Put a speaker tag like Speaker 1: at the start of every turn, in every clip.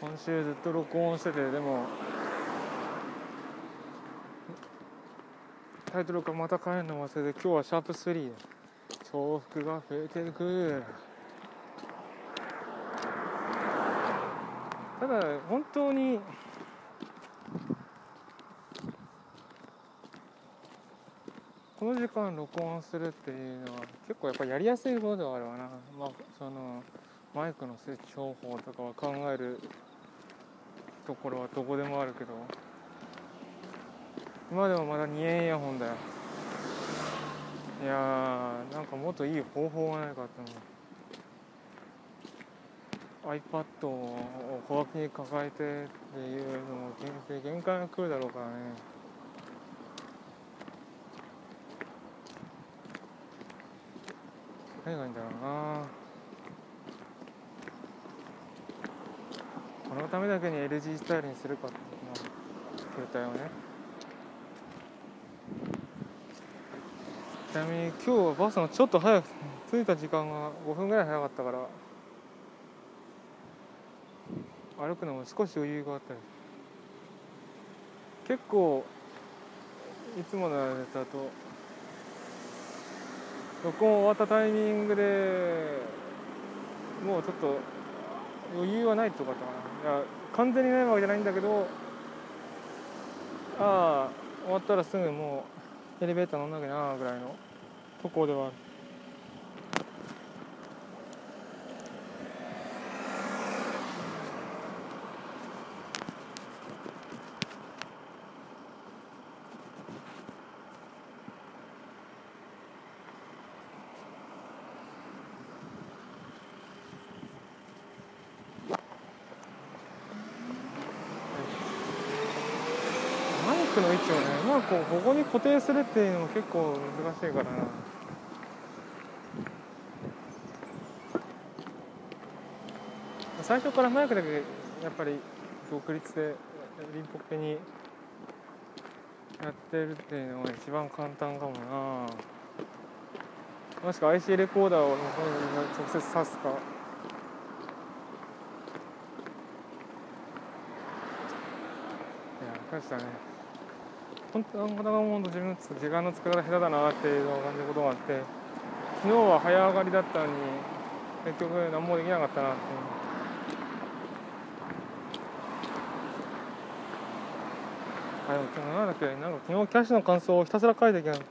Speaker 1: 今週ずっと録音しててでもタイトルからまた変えるの忘れて今日はシャープ3重複が増えていくただ本当にこの時間録音するっていうのは結構やっぱやりやすいことではあるわな。まあそのマイクの設置方法とかは考えるところはどこでもあるけど。今でもまだ2円イヤホンだよ。いやーなんかもっといい方法がないかって思う。iPad を小脇に抱えてっていうのも限限界が来るだろうからね。何がいいんだろうな。このためだけに LG スタイルにするかっていう携帯をね。ちなみに今日はバスのちょっと早く着いた時間が5分ぐらい早かったから歩くのも少し余裕があったり。結構いつものやつだと録音終わったタイミングでもうちょっと余裕はないってことかな。いや完全にないわけじゃないんだけどああ終わったらすぐもうエレベーター乗んなきゃなぐらいのとこではあるマイクの位置をねまくこうここに固定するっていうのも結構難しいからな。最初からマイクだけやっぱり独立でリンポケにやってるっていうのが一番簡単かもな。もしくは IC レコーダーを直接挿すか。いや確かね。本当なかなか本当自分の時間の使い方下手だなっていうのを感じることがあって昨日は早上がりだったのに結局何もできなかったなってあでも今日なんだっけなんか昨日キャッシュの感想をひたすら書いたけどひ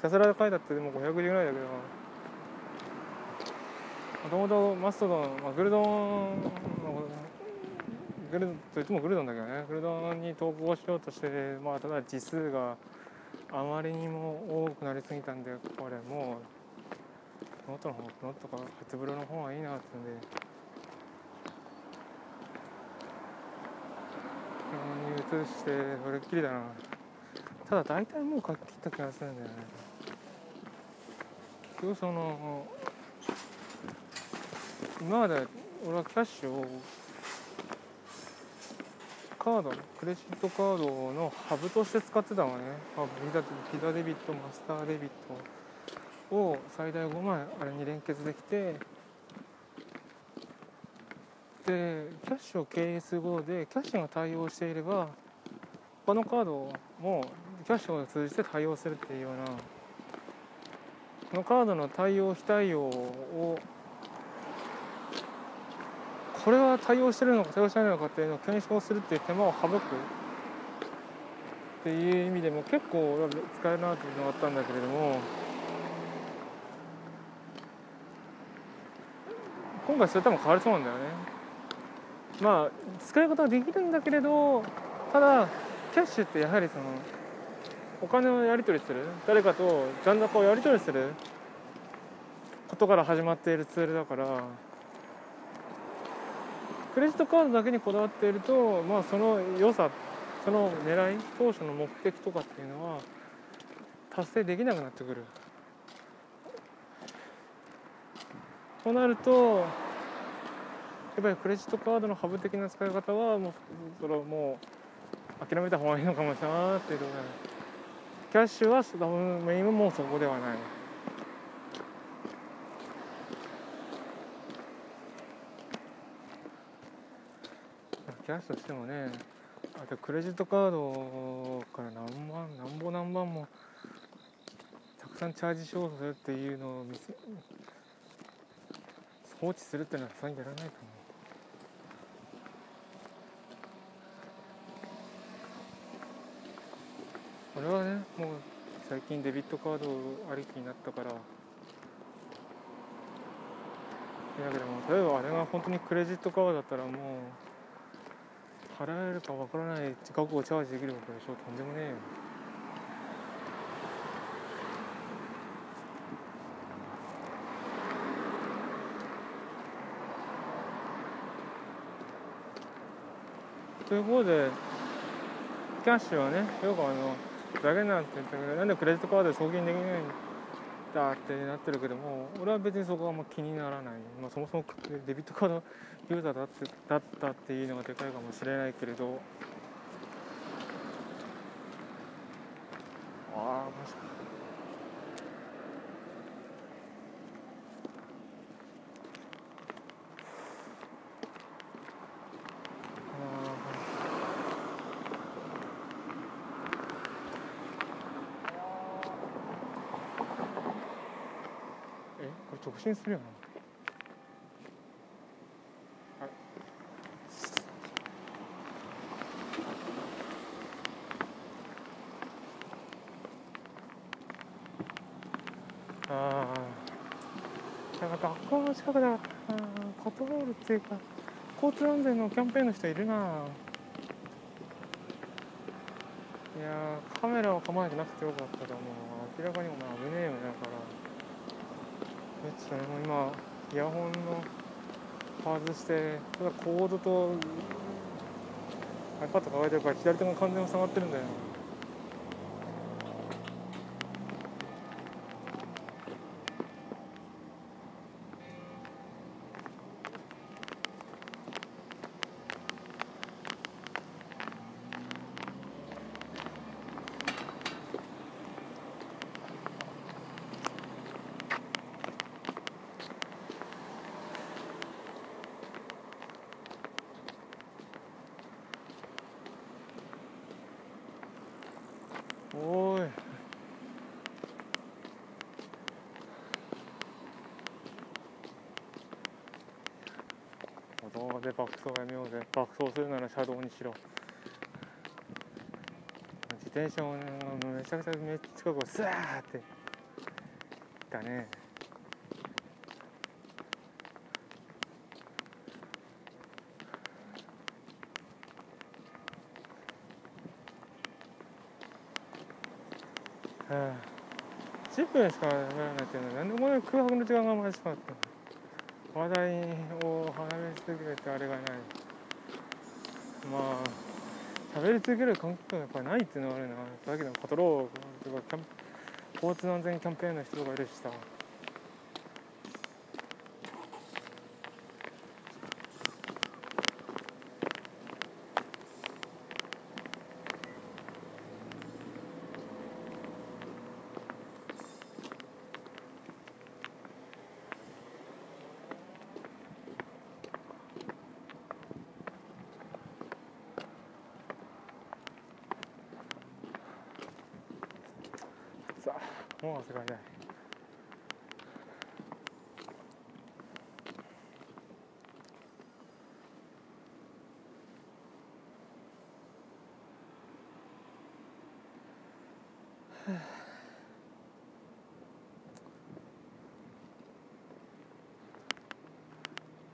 Speaker 1: たすら書いたってでも500字ぐらいだけどもともとマストドン、まあ、グルドンのグルといってもグルドンだけどね。グルドンに投稿しようとしてまあただ字数があまりにも多くなりすぎたんでこれもうノートの方ノートかはてブロの方がいいなってんで。ここに移してそれっきりだな。ただ大体もう書き切った気がするんだよね。結局その今まで俺はキャッシュをカードクレジットカードのハブとして使ってたのね。あビザビザデビットマスターデビットを最大5枚あれに連結できて。でキャッシュを経営することでキャッシュが対応していれば他のカードもキャッシュを通じて対応するっていうようなこのカードの対応非対応をこれは対応してるのか対応してないのかっていうのを検証するっていう手間を省くっていう意味でも結構使えるなっていうのがあったんだけれども今回それ多分変わりそうなんだよね。まあ使い方はできるんだけれどただキャッシュってやはりそのお金をやり取りする。誰かと残高をやり取りすることから始まっているツールだからクレジットカードだけにこだわっていると、まあ、その良さその狙い当初の目的とかっていうのは達成できなくなってくる。となるとやっぱりクレジットカードのハブ的な使い方はもうそれはもう諦めた方がいいのかもしれないなっていうところキャッシュは多分メインはもうそこではない。キャッシュしてもねあとクレジットカードから何万何ぼ何万もたくさんチャージしようとするっていうのを見せ放置するっていうのはさすがにやらないと思う。俺はねもう最近デビットカードありきになったから。だけども例えばあれが本当にクレジットカードだったらもう払えるかわからない額をチャージできるわけでしょとんでもねえよということでキャッシュはねよくあのふざけなって言ったけどなんでクレジットカードで送金できないのだってなってるけども俺は別にそこはあんま気にならない、まあ、そもそもデビットカードユーザーだってだったっていうのがでかいかもしれないけれど。ああマジかえこれ直進するよなあれああなんか学校の近くだ。あーパトロールっていうか交通安全のキャンペーンの人いるな。いやーカメラを構えてなくてよかったと思う。明らかにお前危ねえよねだから。ちょっとねもう今イヤホンの外してただコードと iPad 抱えてるから左手も完全に塞がってるんだよ。ねおーい歩道で爆走やめようぜ爆走するなら車道にしろ。自転車もめちゃくちゃめっちゃ近くをスワーって。だね。はあ。10分しかやらないっていうのはなんでこんなに空白の時間が生まれてしまった話題を話し続けるってあれがない。まあ喋り続ける感覚がやっぱりないっていうのはあるな。だけどパトロールとかキャン交通安全キャンペーンの人がいるしささあもう汗かいない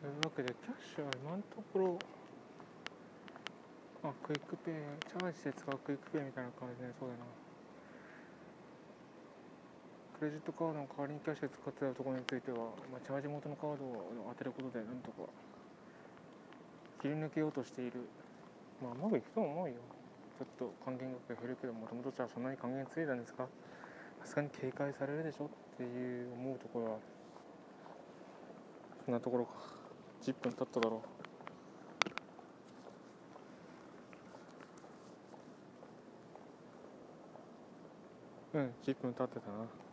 Speaker 1: というわけでキャッシュは今のところあクイックペイチャージして使う QUICPay みたいな感じでそうだな。クレジットカードの代わりにキャッシュで使ってたところについては、まあ、チャージ元のカードを当てることでなんとか切り抜けようとしている。まあうまくいくと思うよ。ちょっと還元額が減るけどもともとじゃあそんなに還元ついたんですか？さすがに警戒されるでしょっていう思うところはそんなところか。10分経っただろう。うん10分経ってたな。